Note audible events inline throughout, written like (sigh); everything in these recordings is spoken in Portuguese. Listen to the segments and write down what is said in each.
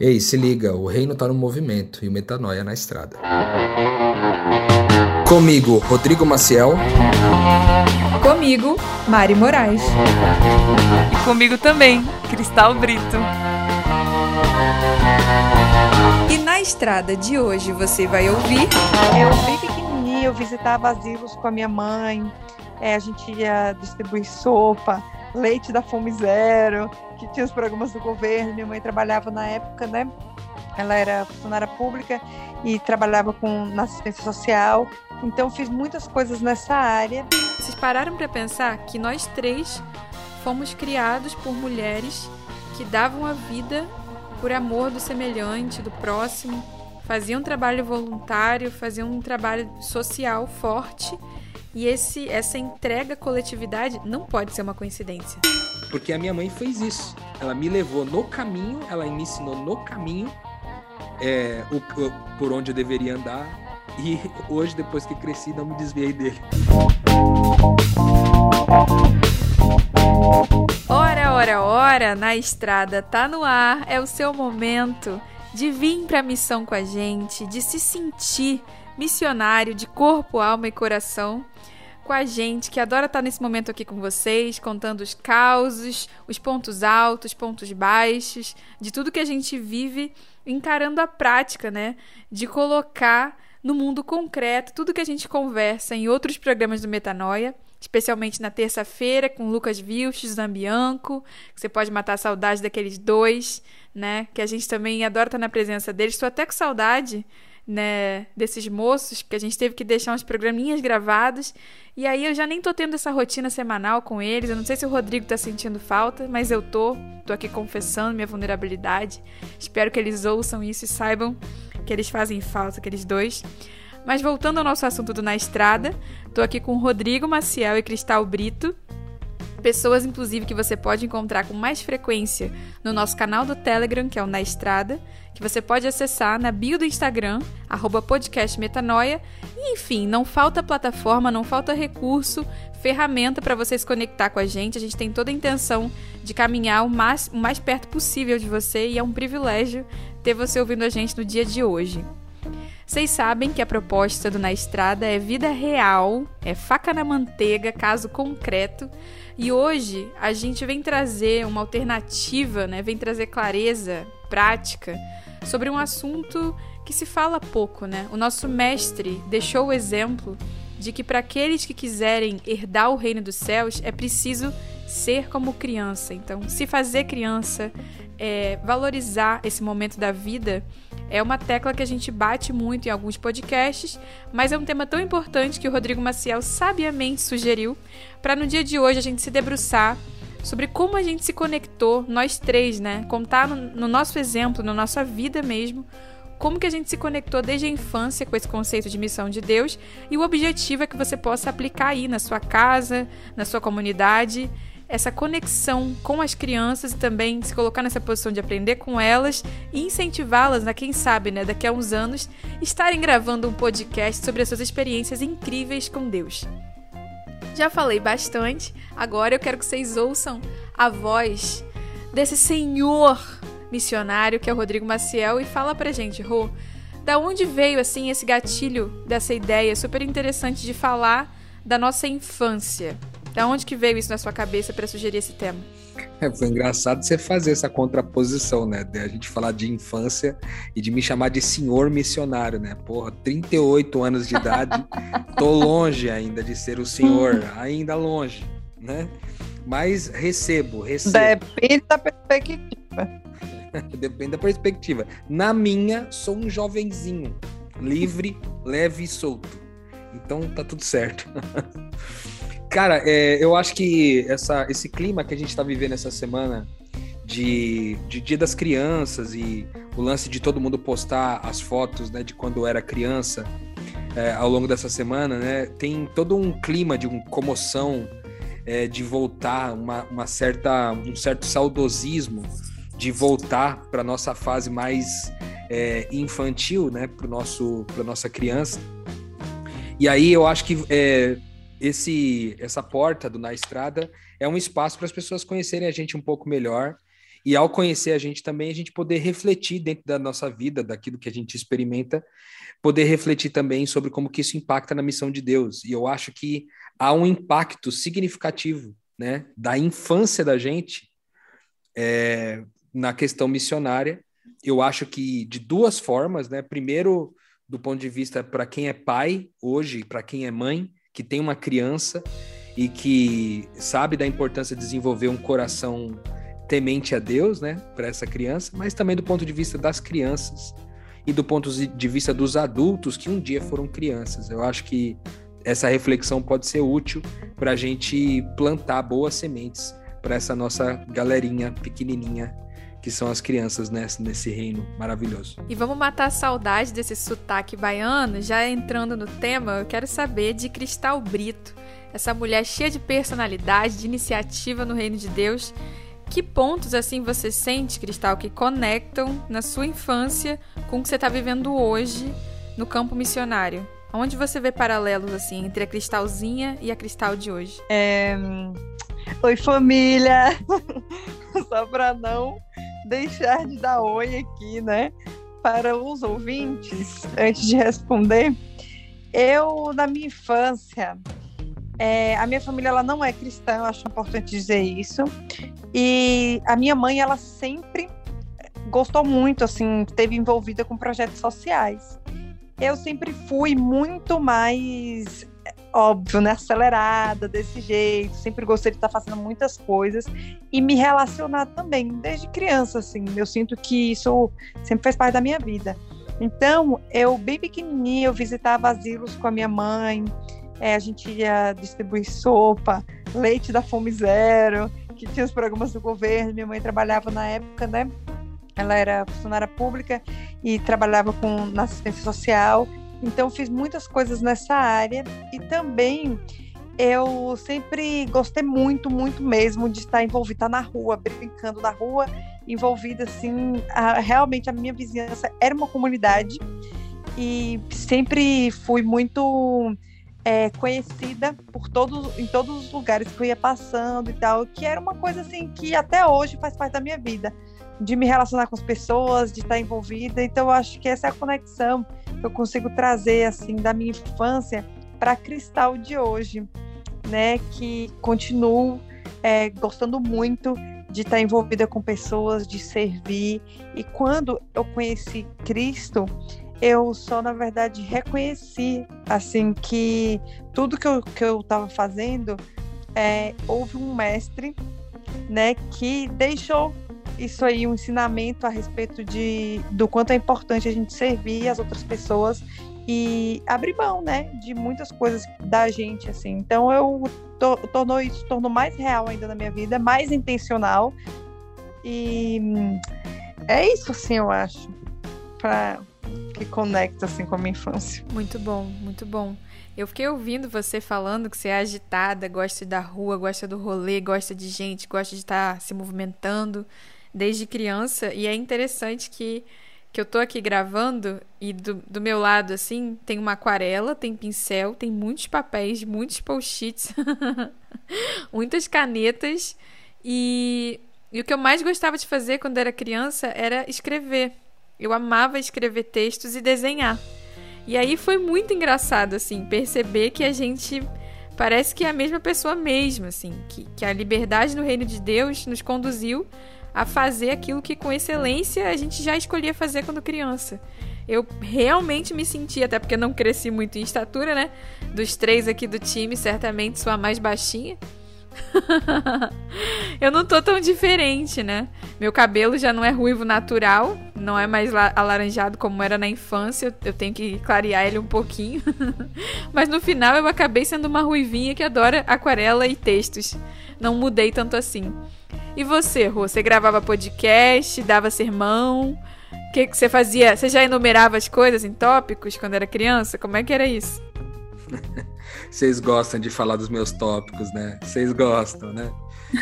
Ei, se liga, o reino tá no movimento e o metanoia na estrada. Comigo, Rodrigo Maciel. Comigo, Mari Moraes. E comigo também, Cristal Brito. E na estrada de hoje você vai ouvir. Eu bem pequenininha, eu visitava asilos com a minha mãe. É, a gente ia distribuir sopa, leite da Fome Zero que tinha os programas do governo. Minha mãe trabalhava na época, né? Ela era funcionária pública e trabalhava com na assistência social. Então fiz muitas coisas nessa área. Vocês pararam para pensar que nós três fomos criados por mulheres que davam a vida por amor do semelhante, do próximo, faziam um trabalho voluntário, faziam um trabalho social forte e esse, essa entrega à coletividade não pode ser uma coincidência. Porque a minha mãe fez isso. Ela me levou no caminho, ela me ensinou no caminho é, o, o, por onde eu deveria andar. E hoje, depois que cresci, não me desviei dele. Ora, ora, ora, na estrada tá no ar, é o seu momento de vir para a missão com a gente, de se sentir missionário de corpo, alma e coração com a gente, que adora estar nesse momento aqui com vocês, contando os causos, os pontos altos, pontos baixos, de tudo que a gente vive, encarando a prática, né? De colocar no mundo concreto tudo que a gente conversa em outros programas do Metanoia, especialmente na terça-feira com Lucas Vilches, Zambianco, que você pode matar a saudade daqueles dois, né? Que a gente também adora estar na presença deles. Estou até com saudade né, desses moços, que a gente teve que deixar uns programinhas gravados. E aí eu já nem tô tendo essa rotina semanal com eles. Eu não sei se o Rodrigo tá sentindo falta, mas eu tô. Tô aqui confessando minha vulnerabilidade. Espero que eles ouçam isso e saibam que eles fazem falta, aqueles dois. Mas voltando ao nosso assunto do Na Estrada, tô aqui com o Rodrigo Maciel e Cristal Brito, Pessoas, inclusive, que você pode encontrar com mais frequência no nosso canal do Telegram, que é o Na Estrada, que você pode acessar na bio do Instagram, arroba podcastmetanoia. E, enfim, não falta plataforma, não falta recurso, ferramenta para você se conectar com a gente. A gente tem toda a intenção de caminhar o mais, o mais perto possível de você e é um privilégio ter você ouvindo a gente no dia de hoje. Vocês sabem que a proposta do Na Estrada é vida real, é faca na manteiga, caso concreto. E hoje a gente vem trazer uma alternativa, né? vem trazer clareza, prática, sobre um assunto que se fala pouco. Né? O nosso mestre deixou o exemplo de que para aqueles que quiserem herdar o reino dos céus é preciso ser como criança. Então, se fazer criança, é, valorizar esse momento da vida é uma tecla que a gente bate muito em alguns podcasts, mas é um tema tão importante que o Rodrigo Maciel sabiamente sugeriu para no dia de hoje a gente se debruçar sobre como a gente se conectou, nós três, né? Contar no, no nosso exemplo, na nossa vida mesmo, como que a gente se conectou desde a infância com esse conceito de missão de Deus e o objetivo é que você possa aplicar aí na sua casa, na sua comunidade essa conexão com as crianças e também se colocar nessa posição de aprender com elas e incentivá-las, né, quem sabe, né, daqui a uns anos, estarem gravando um podcast sobre as suas experiências incríveis com Deus. Já falei bastante, agora eu quero que vocês ouçam a voz desse senhor missionário que é o Rodrigo Maciel e fala pra gente, Rô, da onde veio assim esse gatilho dessa ideia super interessante de falar da nossa infância? Da onde que veio isso na sua cabeça para sugerir esse tema? É, foi engraçado você fazer essa contraposição, né? De a gente falar de infância e de me chamar de senhor missionário, né? Porra, 38 anos de idade, (laughs) tô longe ainda de ser o senhor, ainda longe, né? Mas recebo, recebo. Depende da perspectiva. (laughs) Depende da perspectiva. Na minha, sou um jovenzinho, livre, leve e solto. Então tá tudo certo. (laughs) Cara, é, eu acho que essa, esse clima que a gente está vivendo essa semana de, de Dia das Crianças e o lance de todo mundo postar as fotos né, de quando era criança é, ao longo dessa semana, né, tem todo um clima de uma comoção, é, de voltar, uma, uma certa, um certo saudosismo de voltar para nossa fase mais é, infantil, né, para nossa criança. E aí eu acho que é, esse essa porta do Na Estrada é um espaço para as pessoas conhecerem a gente um pouco melhor e ao conhecer a gente também, a gente poder refletir dentro da nossa vida, daquilo que a gente experimenta, poder refletir também sobre como que isso impacta na missão de Deus. E eu acho que há um impacto significativo, né, da infância da gente é, na questão missionária. Eu acho que de duas formas, né? Primeiro, do ponto de vista para quem é pai hoje, para quem é mãe, que tem uma criança e que sabe da importância de desenvolver um coração temente a Deus, né, para essa criança, mas também do ponto de vista das crianças e do ponto de vista dos adultos que um dia foram crianças. Eu acho que essa reflexão pode ser útil para a gente plantar boas sementes para essa nossa galerinha pequenininha que são as crianças nesse, nesse reino maravilhoso. E vamos matar a saudade desse sotaque baiano. Já entrando no tema, eu quero saber de Cristal Brito, essa mulher cheia de personalidade, de iniciativa no reino de Deus. Que pontos assim você sente, Cristal, que conectam na sua infância com o que você está vivendo hoje no campo missionário? Onde você vê paralelos assim entre a Cristalzinha e a Cristal de hoje? É... Oi, família! (laughs) Só para não deixar de dar oi aqui, né? Para os ouvintes, antes de responder, eu, na minha infância, é, a minha família ela não é cristã, eu acho importante dizer isso. E a minha mãe, ela sempre gostou muito, assim, esteve envolvida com projetos sociais. Eu sempre fui muito mais óbvio, né, acelerada desse jeito, sempre gostei de estar fazendo muitas coisas e me relacionar também, desde criança, assim, eu sinto que isso sempre faz parte da minha vida. Então, eu, bem pequenininha, eu visitava asilos com a minha mãe, é, a gente ia distribuir sopa, leite da Fome Zero, que tinha os programas do governo, minha mãe trabalhava na época, né, ela era funcionária pública e trabalhava com, na assistência social, então fiz muitas coisas nessa área e também eu sempre gostei muito, muito mesmo de estar envolvida na rua, brincando na rua, envolvida assim, a, realmente a minha vizinhança era uma comunidade e sempre fui muito é, conhecida por todos, em todos os lugares que eu ia passando e tal, que era uma coisa assim que até hoje faz parte da minha vida, de me relacionar com as pessoas, de estar envolvida. Então eu acho que essa é a conexão eu consigo trazer assim da minha infância para Cristal de hoje, né? Que continuo é, gostando muito de estar envolvida com pessoas, de servir. E quando eu conheci Cristo, eu só na verdade reconheci assim que tudo que eu que eu estava fazendo é, houve um mestre, né? Que deixou isso aí um ensinamento a respeito de do quanto é importante a gente servir as outras pessoas e abrir mão, né, de muitas coisas da gente assim. Então eu to, tornou isso tornou mais real ainda na minha vida, mais intencional e é isso assim eu acho para que conecta assim com a minha infância. Muito bom, muito bom. Eu fiquei ouvindo você falando que você é agitada, gosta da rua, gosta do rolê, gosta de gente, gosta de estar se movimentando desde criança. E é interessante que, que eu tô aqui gravando e do, do meu lado, assim, tem uma aquarela, tem pincel, tem muitos papéis, muitos post-its, (laughs) muitas canetas. E, e o que eu mais gostava de fazer quando era criança era escrever. Eu amava escrever textos e desenhar. E aí foi muito engraçado, assim, perceber que a gente parece que é a mesma pessoa mesmo, assim, que, que a liberdade no reino de Deus nos conduziu a fazer aquilo que com excelência a gente já escolhia fazer quando criança. Eu realmente me senti, até porque não cresci muito em estatura, né? Dos três aqui do time, certamente sou a mais baixinha. (laughs) eu não tô tão diferente, né? Meu cabelo já não é ruivo natural, não é mais alaranjado como era na infância. Eu tenho que clarear ele um pouquinho. (laughs) Mas no final eu acabei sendo uma ruivinha que adora aquarela e textos. Não mudei tanto assim. E você, Rô? Você gravava podcast, dava sermão? O que, que você fazia? Você já enumerava as coisas em tópicos quando era criança? Como é que era isso? (laughs) Vocês gostam de falar dos meus tópicos, né? Vocês gostam, né?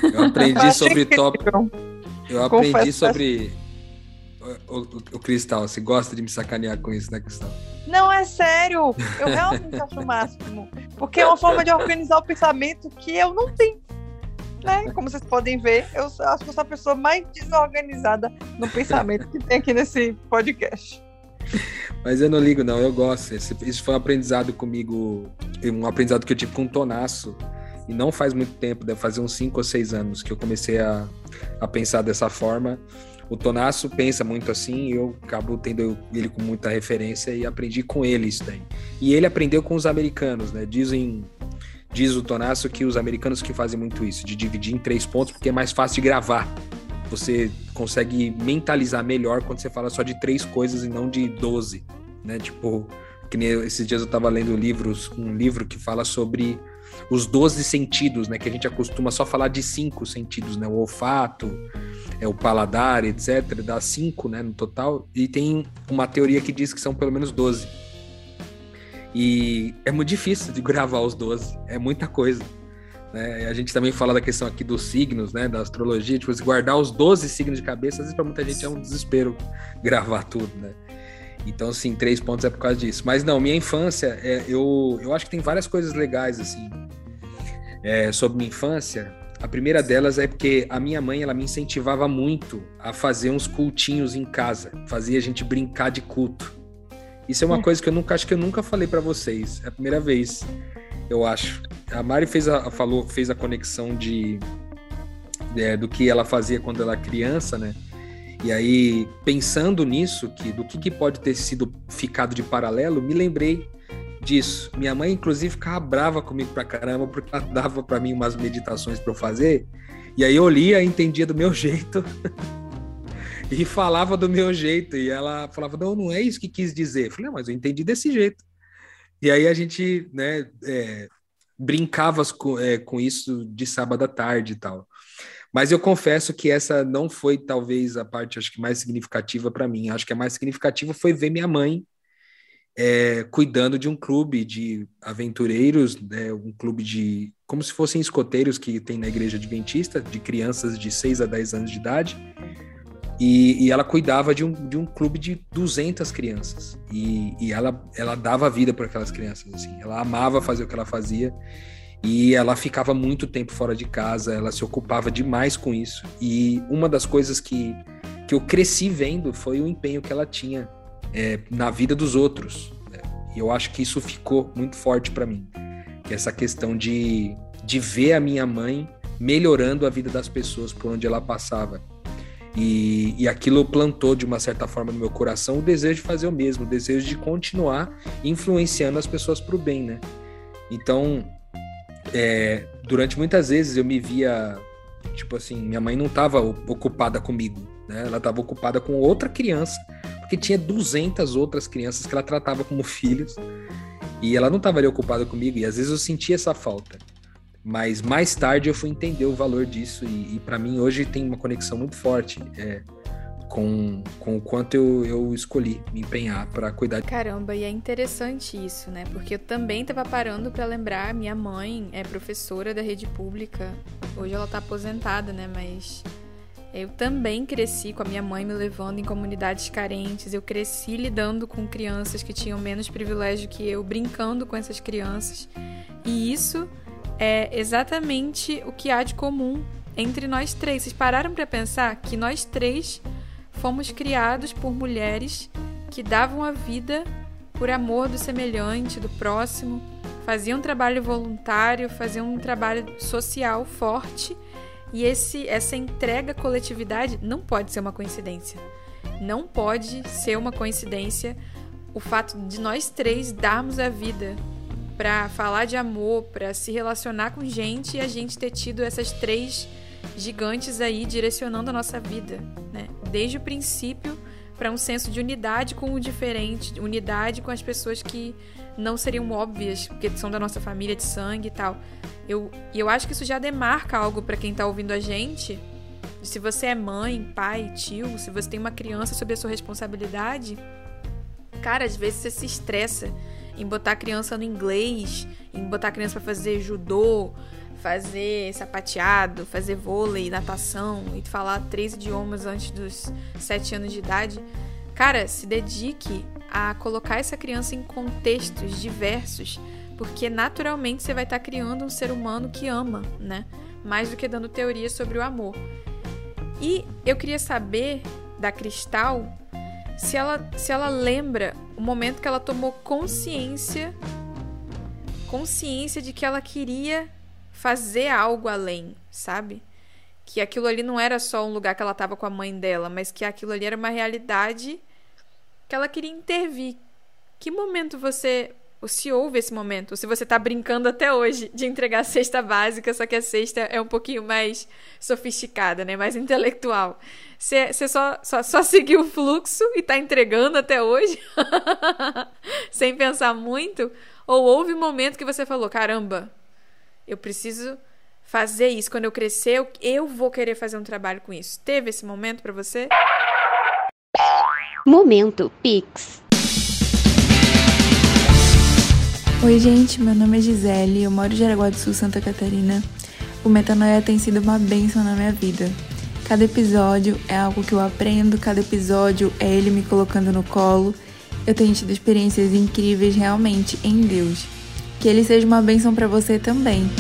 Eu aprendi (laughs) sobre tópicos. Eu aprendi Confesso sobre o, o, o, Cristal. Você gosta de me sacanear com isso, né, Cristal? Não, é sério. Eu realmente acho o máximo. Porque é uma (laughs) forma de organizar o pensamento que eu não tenho né? Como vocês podem ver, eu acho que eu sou a pessoa mais desorganizada no pensamento que tem aqui nesse podcast. Mas eu não ligo, não, eu gosto. Isso foi um aprendizado comigo, um aprendizado que eu tive com o Tonaço. E não faz muito tempo, deve fazer uns 5 ou 6 anos que eu comecei a, a pensar dessa forma. O Tonaço pensa muito assim, eu acabo tendo ele com muita referência e aprendi com ele isso daí. E ele aprendeu com os americanos, né? Dizem, diz o Tonasso que os americanos que fazem muito isso, de dividir em três pontos, porque é mais fácil de gravar você consegue mentalizar melhor quando você fala só de três coisas e não de doze, né? Tipo, que nem esses dias eu estava lendo livros, um livro que fala sobre os doze sentidos, né? Que a gente acostuma só falar de cinco sentidos, né? O olfato, é o paladar, etc. Dá cinco, né? No total. E tem uma teoria que diz que são pelo menos doze. E é muito difícil de gravar os doze. É muita coisa. Né? A gente também fala da questão aqui dos signos, né? Da astrologia, tipo, guardar os 12 signos de cabeça, às vezes para muita gente é um desespero gravar tudo, né? Então, assim, três pontos é por causa disso. Mas não, minha infância, é, eu, eu acho que tem várias coisas legais, assim, é, sobre minha infância. A primeira delas é porque a minha mãe, ela me incentivava muito a fazer uns cultinhos em casa. Fazia a gente brincar de culto. Isso é uma hum. coisa que eu nunca, acho que eu nunca falei para vocês. É a primeira vez eu acho. A Mari fez a, falou, fez a conexão de, é, do que ela fazia quando ela era criança, né? E aí, pensando nisso, que do que, que pode ter sido ficado de paralelo, me lembrei disso. Minha mãe, inclusive, ficava brava comigo pra caramba, porque ela dava para mim umas meditações para eu fazer. E aí eu lia, entendia do meu (laughs) jeito. E falava do meu jeito. E ela falava: Não, não é isso que quis dizer. Eu falei: Não, mas eu entendi desse jeito. E aí a gente, né, é, brincava com, é, com isso de sábado à tarde e tal. Mas eu confesso que essa não foi talvez a parte acho que mais significativa para mim. Acho que a mais significativa foi ver minha mãe é, cuidando de um clube de aventureiros, né, um clube de como se fossem escoteiros que tem na igreja adventista, de crianças de 6 a 10 anos de idade. E, e, ela cuidava de um, de um clube de 200 crianças. E, e ela, ela dava vida para aquelas crianças. Assim. Ela amava fazer o que ela fazia. E ela ficava muito tempo fora de casa. Ela se ocupava demais com isso. E uma das coisas que, que eu cresci vendo foi o empenho que ela tinha é, na vida dos outros. Né? E eu acho que isso ficou muito forte para mim. Que essa questão de, de ver a minha mãe melhorando a vida das pessoas por onde ela passava e, e aquilo plantou de uma certa forma no meu coração o desejo de fazer o mesmo, o desejo de continuar influenciando as pessoas para o bem, né? Então, é, durante muitas vezes eu me via, tipo assim, minha mãe não estava ocupada comigo, né? Ela estava ocupada com outra criança, porque tinha 200 outras crianças que ela tratava como (laughs) filhos, e ela não estava ali ocupada comigo, e às vezes eu sentia essa falta. Mas mais tarde eu fui entender o valor disso e, e para mim hoje tem uma conexão muito forte é, com, com o quanto eu, eu escolhi me empenhar para cuidar. Caramba, e é interessante isso, né? Porque eu também estava parando para lembrar, minha mãe é professora da rede pública. Hoje ela está aposentada, né? Mas eu também cresci com a minha mãe me levando em comunidades carentes. Eu cresci lidando com crianças que tinham menos privilégio que eu, brincando com essas crianças. E isso é exatamente o que há de comum entre nós três. Vocês pararam para pensar que nós três fomos criados por mulheres que davam a vida por amor do semelhante, do próximo, faziam um trabalho voluntário, faziam um trabalho social forte. E esse, essa entrega à coletividade não pode ser uma coincidência. Não pode ser uma coincidência o fato de nós três darmos a vida para falar de amor, para se relacionar com gente e a gente ter tido essas três gigantes aí direcionando a nossa vida, né? Desde o princípio para um senso de unidade com o diferente, unidade com as pessoas que não seriam óbvias, porque são da nossa família de sangue e tal. Eu, eu acho que isso já demarca algo para quem está ouvindo a gente. Se você é mãe, pai, tio, se você tem uma criança sob a sua responsabilidade, cara, às vezes você se estressa em botar criança no inglês, em botar criança para fazer judô, fazer sapateado, fazer vôlei, natação e falar três idiomas antes dos sete anos de idade. Cara, se dedique a colocar essa criança em contextos diversos, porque naturalmente você vai estar tá criando um ser humano que ama, né? mais do que dando teoria sobre o amor. E eu queria saber da Cristal se ela, se ela lembra o momento que ela tomou consciência consciência de que ela queria fazer algo além, sabe? Que aquilo ali não era só um lugar que ela estava com a mãe dela, mas que aquilo ali era uma realidade que ela queria intervir. Que momento você se houve esse momento, ou se você está brincando até hoje de entregar a cesta básica, só que a cesta é um pouquinho mais sofisticada, né? mais intelectual. Você, só, só, só seguiu o fluxo e está entregando até hoje, (laughs) sem pensar muito? Ou houve um momento que você falou: caramba, eu preciso fazer isso. Quando eu crescer, eu, eu vou querer fazer um trabalho com isso. Teve esse momento para você? Momento Pix. Oi, gente, meu nome é Gisele, eu moro em Jaraguá do Sul, Santa Catarina. O Metanoia tem sido uma bênção na minha vida. Cada episódio é algo que eu aprendo, cada episódio é ele me colocando no colo. Eu tenho tido experiências incríveis realmente em Deus. Que ele seja uma bênção para você também.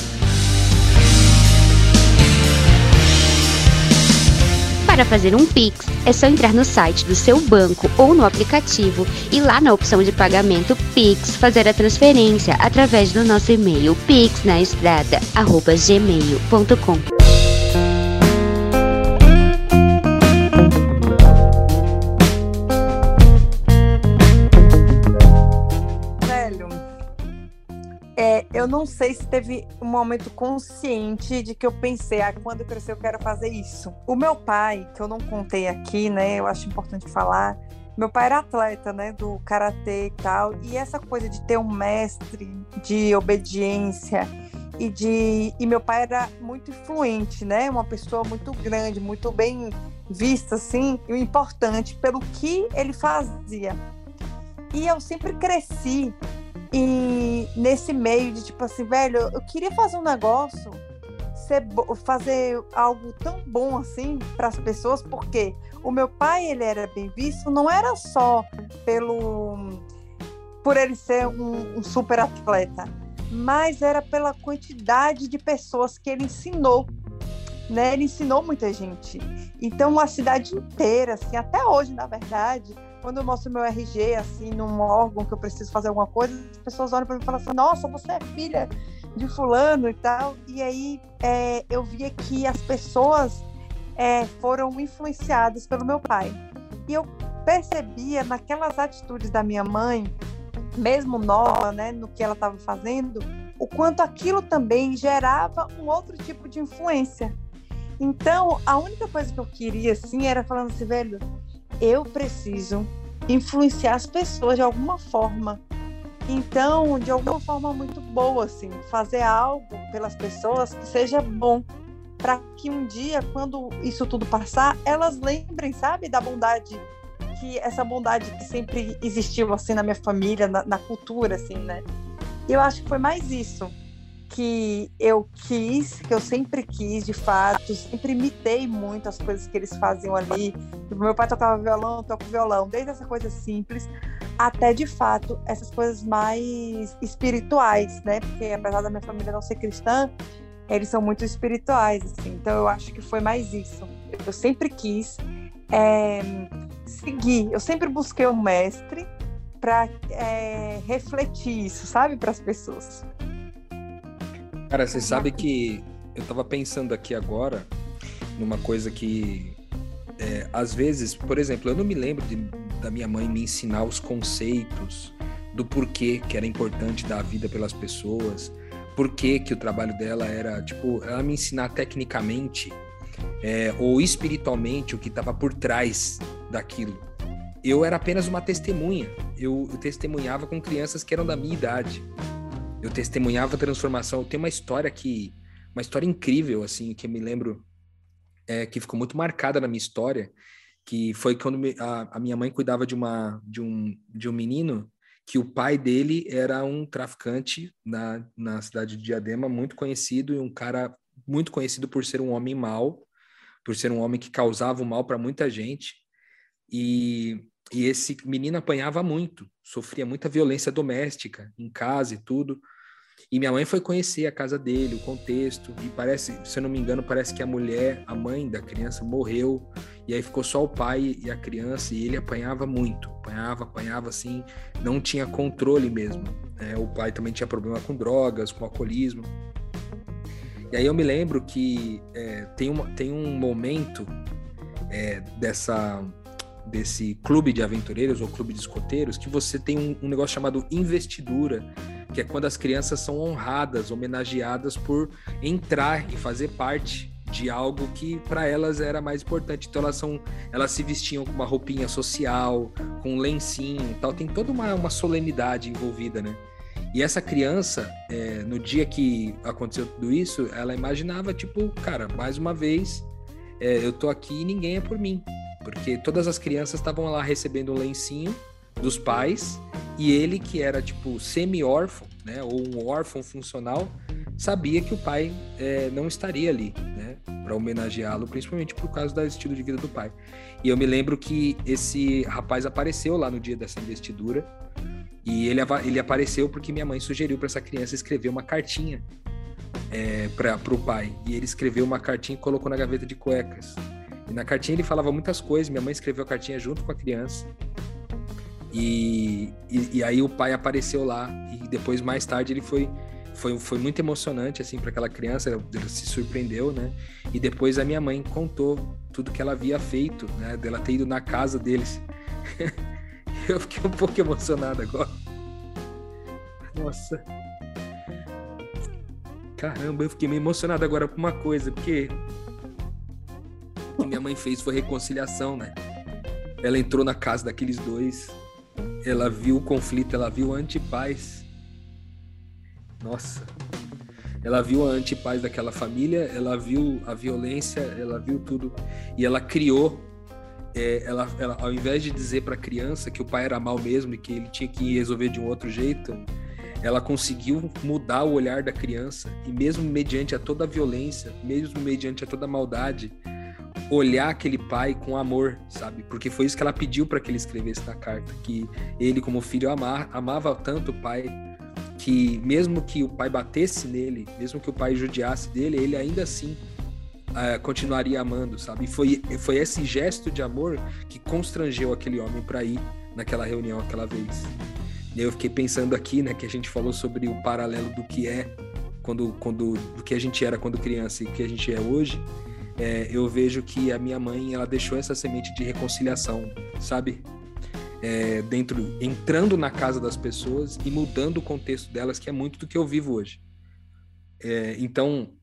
Para fazer um Pix, é só entrar no site do seu banco ou no aplicativo e lá na opção de pagamento Pix fazer a transferência através do nosso e-mail pixnaestrada@gmail.com. eu não sei se teve um momento consciente de que eu pensei, ah, quando eu crescer eu quero fazer isso. O meu pai, que eu não contei aqui, né, eu acho importante falar, meu pai era atleta, né, do karatê e tal, e essa coisa de ter um mestre de obediência e de e meu pai era muito influente, né, uma pessoa muito grande, muito bem vista assim, e importante pelo que ele fazia. E eu sempre cresci e nesse meio de tipo assim, velho, eu queria fazer um negócio, ser, fazer algo tão bom assim para as pessoas, porque o meu pai ele era bem visto, não era só pelo por ele ser um, um super atleta, mas era pela quantidade de pessoas que ele ensinou né? Ele ensinou muita gente. Então, a cidade inteira, assim, até hoje, na verdade, quando eu mostro meu RG, assim, num órgão que eu preciso fazer alguma coisa, as pessoas olham para mim e falam assim: Nossa, você é filha de Fulano e tal. E aí é, eu via que as pessoas é, foram influenciadas pelo meu pai. E eu percebia naquelas atitudes da minha mãe, mesmo nova, né, no que ela estava fazendo, o quanto aquilo também gerava um outro tipo de influência. Então, a única coisa que eu queria, assim, era falando assim, velho, eu preciso influenciar as pessoas de alguma forma. Então, de alguma forma muito boa, assim, fazer algo pelas pessoas que seja bom, para que um dia, quando isso tudo passar, elas lembrem, sabe, da bondade que essa bondade que sempre existiu assim na minha família, na, na cultura, assim, né? Eu acho que foi mais isso que eu quis, que eu sempre quis, de fato, sempre imitei muito as coisas que eles faziam ali. Tipo, meu pai tocava violão, eu toco violão, desde essa coisa simples até, de fato, essas coisas mais espirituais, né? Porque apesar da minha família não ser cristã, eles são muito espirituais, assim. Então eu acho que foi mais isso. Eu sempre quis é, seguir, eu sempre busquei um mestre para é, refletir isso, sabe, para as pessoas. Cara, você sabe que eu tava pensando aqui agora numa coisa que é, às vezes, por exemplo, eu não me lembro de, da minha mãe me ensinar os conceitos do porquê que era importante dar a vida pelas pessoas, porquê que o trabalho dela era, tipo, ela me ensinar tecnicamente é, ou espiritualmente o que estava por trás daquilo. Eu era apenas uma testemunha. Eu, eu testemunhava com crianças que eram da minha idade eu testemunhava a transformação. Tem uma história que, uma história incrível, assim, que eu me lembro, é, que ficou muito marcada na minha história, que foi quando a, a, minha mãe cuidava de, uma, de, um, de um menino que o pai dele era um traficante na, na cidade de Diadema, muito conhecido, e um cara muito conhecido por ser um homem mau, por ser um homem que causava o mal para muita gente. E, e esse menino apanhava muito, sofria muita violência doméstica em casa e tudo. E minha mãe foi conhecer a casa dele, o contexto, e parece, se eu não me engano, parece que a mulher, a mãe da criança, morreu, e aí ficou só o pai e a criança, e ele apanhava muito, apanhava, apanhava assim, não tinha controle mesmo. Né? O pai também tinha problema com drogas, com alcoolismo. E aí eu me lembro que é, tem, uma, tem um momento é, dessa desse clube de aventureiros ou clube de escoteiros que você tem um, um negócio chamado investidura, que é quando as crianças são honradas, homenageadas por entrar e fazer parte de algo que para elas era mais importante. Então elas são, elas se vestiam com uma roupinha social, com um lencinho, tal. Tem toda uma, uma solenidade envolvida, né? E essa criança, é, no dia que aconteceu tudo isso, ela imaginava tipo, cara, mais uma vez, é, eu tô aqui e ninguém é por mim, porque todas as crianças estavam lá recebendo um lencinho dos pais e ele que era tipo semi-órfão, né, ou um órfão funcional, sabia que o pai é, não estaria ali, né, para homenageá-lo, principalmente por causa do estilo de vida do pai. E eu me lembro que esse rapaz apareceu lá no dia dessa investidura e ele, ele apareceu porque minha mãe sugeriu para essa criança escrever uma cartinha é, para o pai. E ele escreveu uma cartinha e colocou na gaveta de cuecas. E na cartinha ele falava muitas coisas. Minha mãe escreveu a cartinha junto com a criança. E, e, e aí o pai apareceu lá. E depois, mais tarde, ele foi foi, foi muito emocionante assim para aquela criança, ela, se surpreendeu, né? E depois a minha mãe contou tudo que ela havia feito, né? Dela ter ido na casa deles. (laughs) eu fiquei um pouco emocionado agora. Nossa. Caramba, eu fiquei meio emocionado agora por uma coisa, porque o que minha mãe fez foi reconciliação, né? Ela entrou na casa daqueles dois, ela viu o conflito, ela viu a antipaz. Nossa. Ela viu a antipaz daquela família, ela viu a violência, ela viu tudo. E ela criou, é, ela, ela, ao invés de dizer para a criança que o pai era mal mesmo e que ele tinha que resolver de um outro jeito, ela conseguiu mudar o olhar da criança e mesmo mediante a toda a violência, mesmo mediante a toda a maldade, olhar aquele pai com amor, sabe? Porque foi isso que ela pediu para que ele escrevesse na carta, que ele como filho amar, amava tanto o pai que mesmo que o pai batesse nele, mesmo que o pai judiasse dele, ele ainda assim uh, continuaria amando, sabe? E foi, foi esse gesto de amor que constrangeu aquele homem para ir naquela reunião aquela vez. E eu fiquei pensando aqui, né, que a gente falou sobre o paralelo do que é quando, quando do que a gente era quando criança e o que a gente é hoje. É, eu vejo que a minha mãe ela deixou essa semente de reconciliação, sabe? É, dentro, entrando na casa das pessoas e mudando o contexto delas, que é muito do que eu vivo hoje. É, então,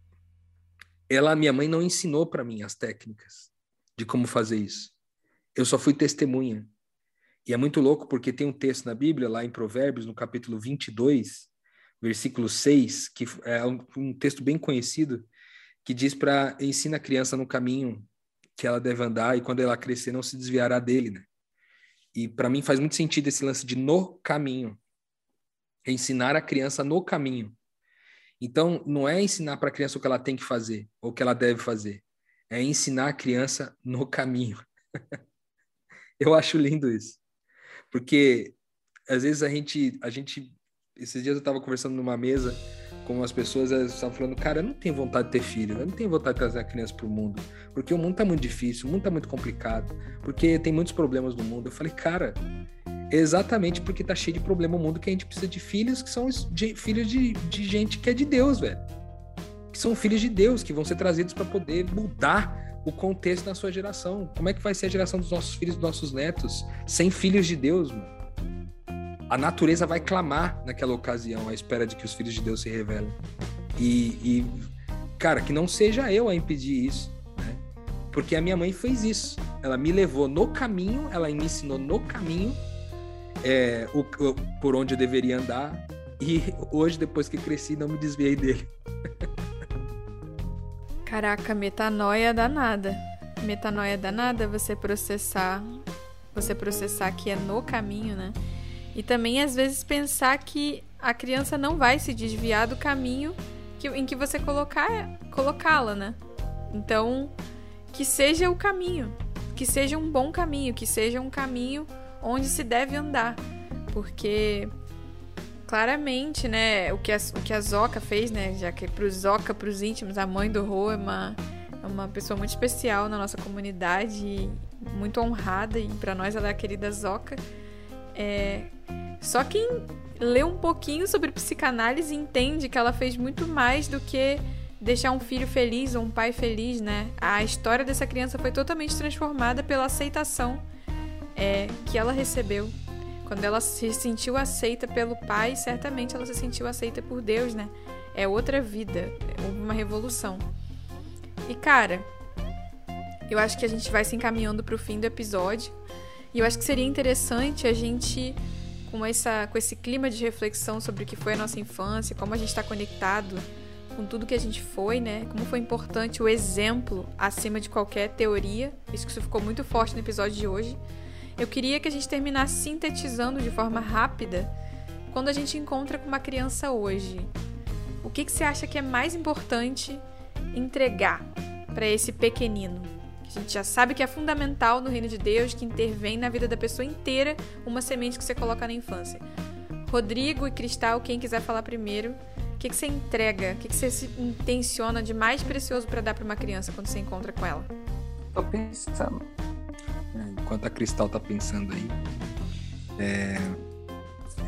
ela, minha mãe, não ensinou para mim as técnicas de como fazer isso. Eu só fui testemunha. E é muito louco porque tem um texto na Bíblia, lá em Provérbios, no capítulo 22, versículo 6, que é um, um texto bem conhecido, que diz para ensina a criança no caminho que ela deve andar e quando ela crescer não se desviará dele, né? E para mim faz muito sentido esse lance de no caminho. Ensinar a criança no caminho. Então, não é ensinar para a criança o que ela tem que fazer ou o que ela deve fazer. É ensinar a criança no caminho. (laughs) Eu acho lindo isso. Porque às vezes a gente, a gente, esses dias eu estava conversando numa mesa com as pessoas, estavam falando, cara, eu não tenho vontade de ter filho, eu não tenho vontade de trazer a criança para o mundo, porque o mundo tá muito difícil, o mundo tá muito complicado, porque tem muitos problemas no mundo. Eu falei, cara, exatamente porque tá cheio de problema no mundo que a gente precisa de filhos que são de, filhos de, de gente que é de Deus, velho. Que são filhos de Deus, que vão ser trazidos para poder mudar o contexto da sua geração. Como é que vai ser a geração dos nossos filhos, dos nossos netos, sem filhos de Deus, mano? A natureza vai clamar naquela ocasião à espera de que os filhos de Deus se revelem. E, e cara, que não seja eu a impedir isso, né? Porque a minha mãe fez isso. Ela me levou no caminho, ela me ensinou no caminho é, o, o, por onde eu deveria andar. E hoje, depois que cresci, não me desviei dele. (laughs) Caraca, metanoia danada. Metanoia danada você processar, você processar que é no caminho, né? E também às vezes pensar que a criança não vai se desviar do caminho que, em que você colocar colocá-la, né? Então, que seja o caminho, que seja um bom caminho, que seja um caminho onde se deve andar, porque claramente, né, o que a, o que a Zoca fez, né, já que pro Zoca, pros íntimos, a mãe do Rô é uma, é uma pessoa muito especial na nossa comunidade, muito honrada, e para nós ela é a querida Zoca. É, só quem lê um pouquinho sobre psicanálise entende que ela fez muito mais do que deixar um filho feliz ou um pai feliz, né? A história dessa criança foi totalmente transformada pela aceitação é, que ela recebeu quando ela se sentiu aceita pelo pai, certamente ela se sentiu aceita por Deus, né? É outra vida, houve uma revolução. E cara, eu acho que a gente vai se encaminhando para o fim do episódio. E eu acho que seria interessante a gente, com, essa, com esse clima de reflexão sobre o que foi a nossa infância, como a gente está conectado com tudo que a gente foi, né? Como foi importante o exemplo acima de qualquer teoria. Isso que ficou muito forte no episódio de hoje. Eu queria que a gente terminasse sintetizando de forma rápida quando a gente encontra com uma criança hoje. O que, que você acha que é mais importante entregar para esse pequenino? A gente já sabe que é fundamental no reino de Deus, que intervém na vida da pessoa inteira, uma semente que você coloca na infância. Rodrigo e Cristal, quem quiser falar primeiro, o que, que você entrega? O que, que você se intenciona de mais precioso para dar para uma criança quando você encontra com ela? Tô pensando enquanto a Cristal tá pensando aí, é,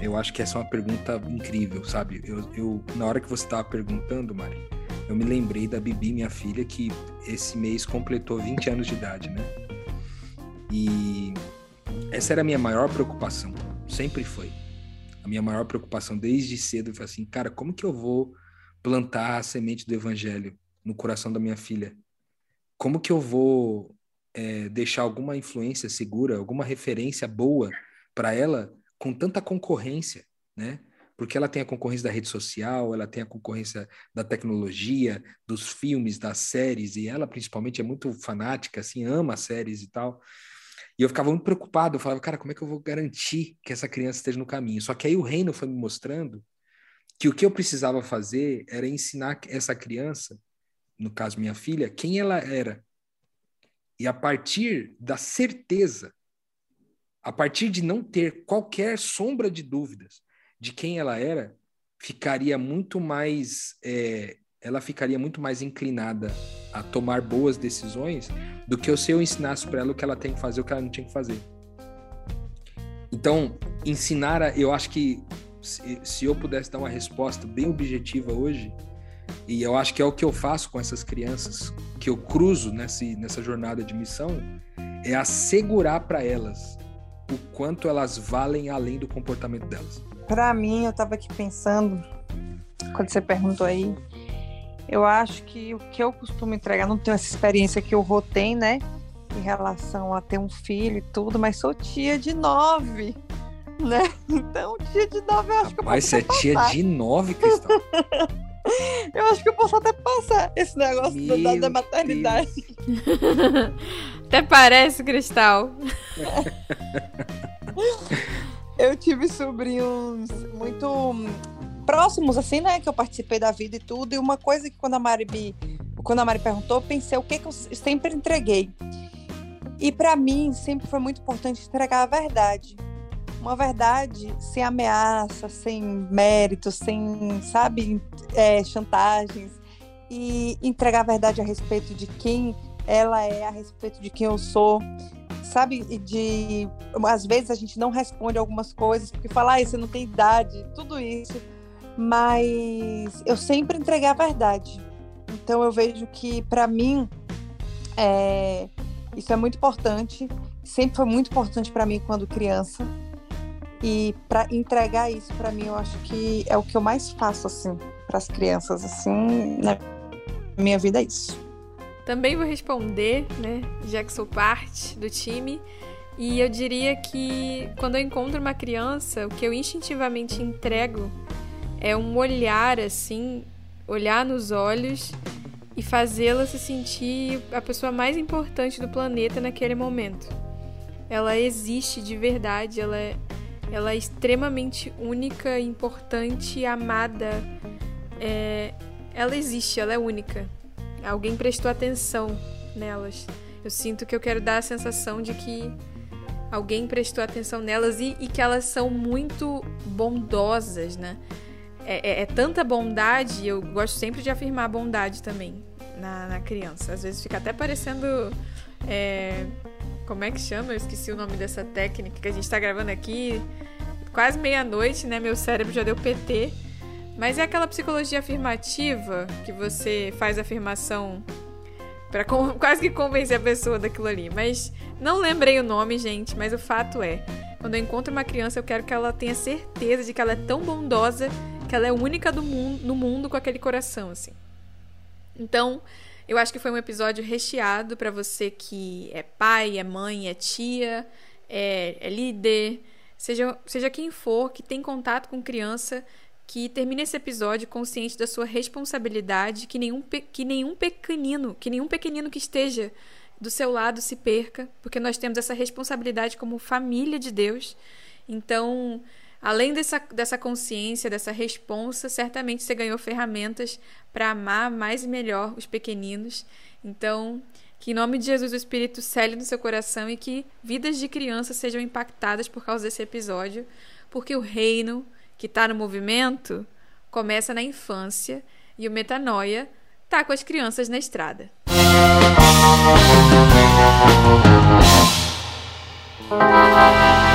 eu acho que essa é uma pergunta incrível, sabe? Eu, eu, na hora que você tava perguntando, Mari, eu me lembrei da Bibi, minha filha, que esse mês completou 20 anos de idade, né? E essa era a minha maior preocupação, sempre foi. A minha maior preocupação desde cedo foi assim, cara, como que eu vou plantar a semente do evangelho no coração da minha filha? Como que eu vou é, deixar alguma influência segura, alguma referência boa para ela com tanta concorrência, né? Porque ela tem a concorrência da rede social, ela tem a concorrência da tecnologia, dos filmes, das séries, e ela principalmente é muito fanática, assim, ama séries e tal. E eu ficava muito preocupado, eu falava, cara, como é que eu vou garantir que essa criança esteja no caminho? Só que aí o reino foi me mostrando que o que eu precisava fazer era ensinar essa criança, no caso minha filha, quem ela era, e a partir da certeza, a partir de não ter qualquer sombra de dúvidas de quem ela era, ficaria muito mais. É, ela ficaria muito mais inclinada a tomar boas decisões do que se eu ensinasse para ela o que ela tem que fazer, o que ela não tinha que fazer. Então, ensinar, a, eu acho que se, se eu pudesse dar uma resposta bem objetiva hoje, e eu acho que é o que eu faço com essas crianças que eu cruzo nessa, nessa jornada de missão, é assegurar para elas o quanto elas valem além do comportamento delas. Para mim, eu estava aqui pensando, quando você perguntou aí, eu acho que o que eu costumo entregar, não tenho essa experiência que o Rô tem, né? Em relação a ter um filho e tudo, mas sou tia de nove, né? (laughs) Então, tia de nove eu acho que eu Mas você é tia de nove, Cristal. (laughs) Eu acho que eu posso até passar esse negócio da, da maternidade. (laughs) até parece, Cristal. Eu tive sobrinhos muito próximos, assim, né? Que eu participei da vida e tudo. E uma coisa que quando a Mari me, quando a Mari perguntou, eu pensei o que, que eu sempre entreguei. E para mim sempre foi muito importante entregar a verdade uma verdade sem ameaça, sem mérito, sem, sabe, é, chantagens. E entregar a verdade a respeito de quem ela é, a respeito de quem eu sou. Sabe, de. Às vezes a gente não responde algumas coisas, porque falar, ah, você não tem idade, tudo isso. Mas eu sempre entreguei a verdade. Então eu vejo que, para mim, é, isso é muito importante. Sempre foi muito importante para mim quando criança. E para entregar isso para mim, eu acho que é o que eu mais faço assim para as crianças assim na minha vida é isso. Também vou responder, né, já que sou parte do time. E eu diria que quando eu encontro uma criança, o que eu instintivamente entrego é um olhar assim, olhar nos olhos e fazê-la se sentir a pessoa mais importante do planeta naquele momento. Ela existe de verdade, ela é ela é extremamente única, importante, amada. É, ela existe, ela é única. Alguém prestou atenção nelas. Eu sinto que eu quero dar a sensação de que alguém prestou atenção nelas e, e que elas são muito bondosas, né? É, é, é, tanta bondade, eu gosto sempre de afirmar bondade também na, na criança. Às vezes fica até parecendo. É, como é que chama? Eu esqueci o nome dessa técnica que a gente tá gravando aqui. Quase meia-noite, né? Meu cérebro já deu PT. Mas é aquela psicologia afirmativa que você faz afirmação para (laughs) quase que convencer a pessoa daquilo ali. Mas não lembrei o nome, gente, mas o fato é, quando eu encontro uma criança, eu quero que ela tenha certeza de que ela é tão bondosa, que ela é única do mundo, no mundo com aquele coração, assim. Então, eu acho que foi um episódio recheado para você que é pai, é mãe, é tia, é, é líder, seja, seja quem for que tem contato com criança, que termine esse episódio consciente da sua responsabilidade, que nenhum, que nenhum pequenino, que nenhum pequenino que esteja do seu lado se perca, porque nós temos essa responsabilidade como família de Deus. Então, além dessa, dessa consciência, dessa responsa, certamente você ganhou ferramentas para amar mais e melhor os pequeninos. Então, que em nome de Jesus o Espírito cele no seu coração e que vidas de crianças sejam impactadas por causa desse episódio, porque o reino que está no movimento começa na infância e o metanoia tá com as crianças na estrada. Música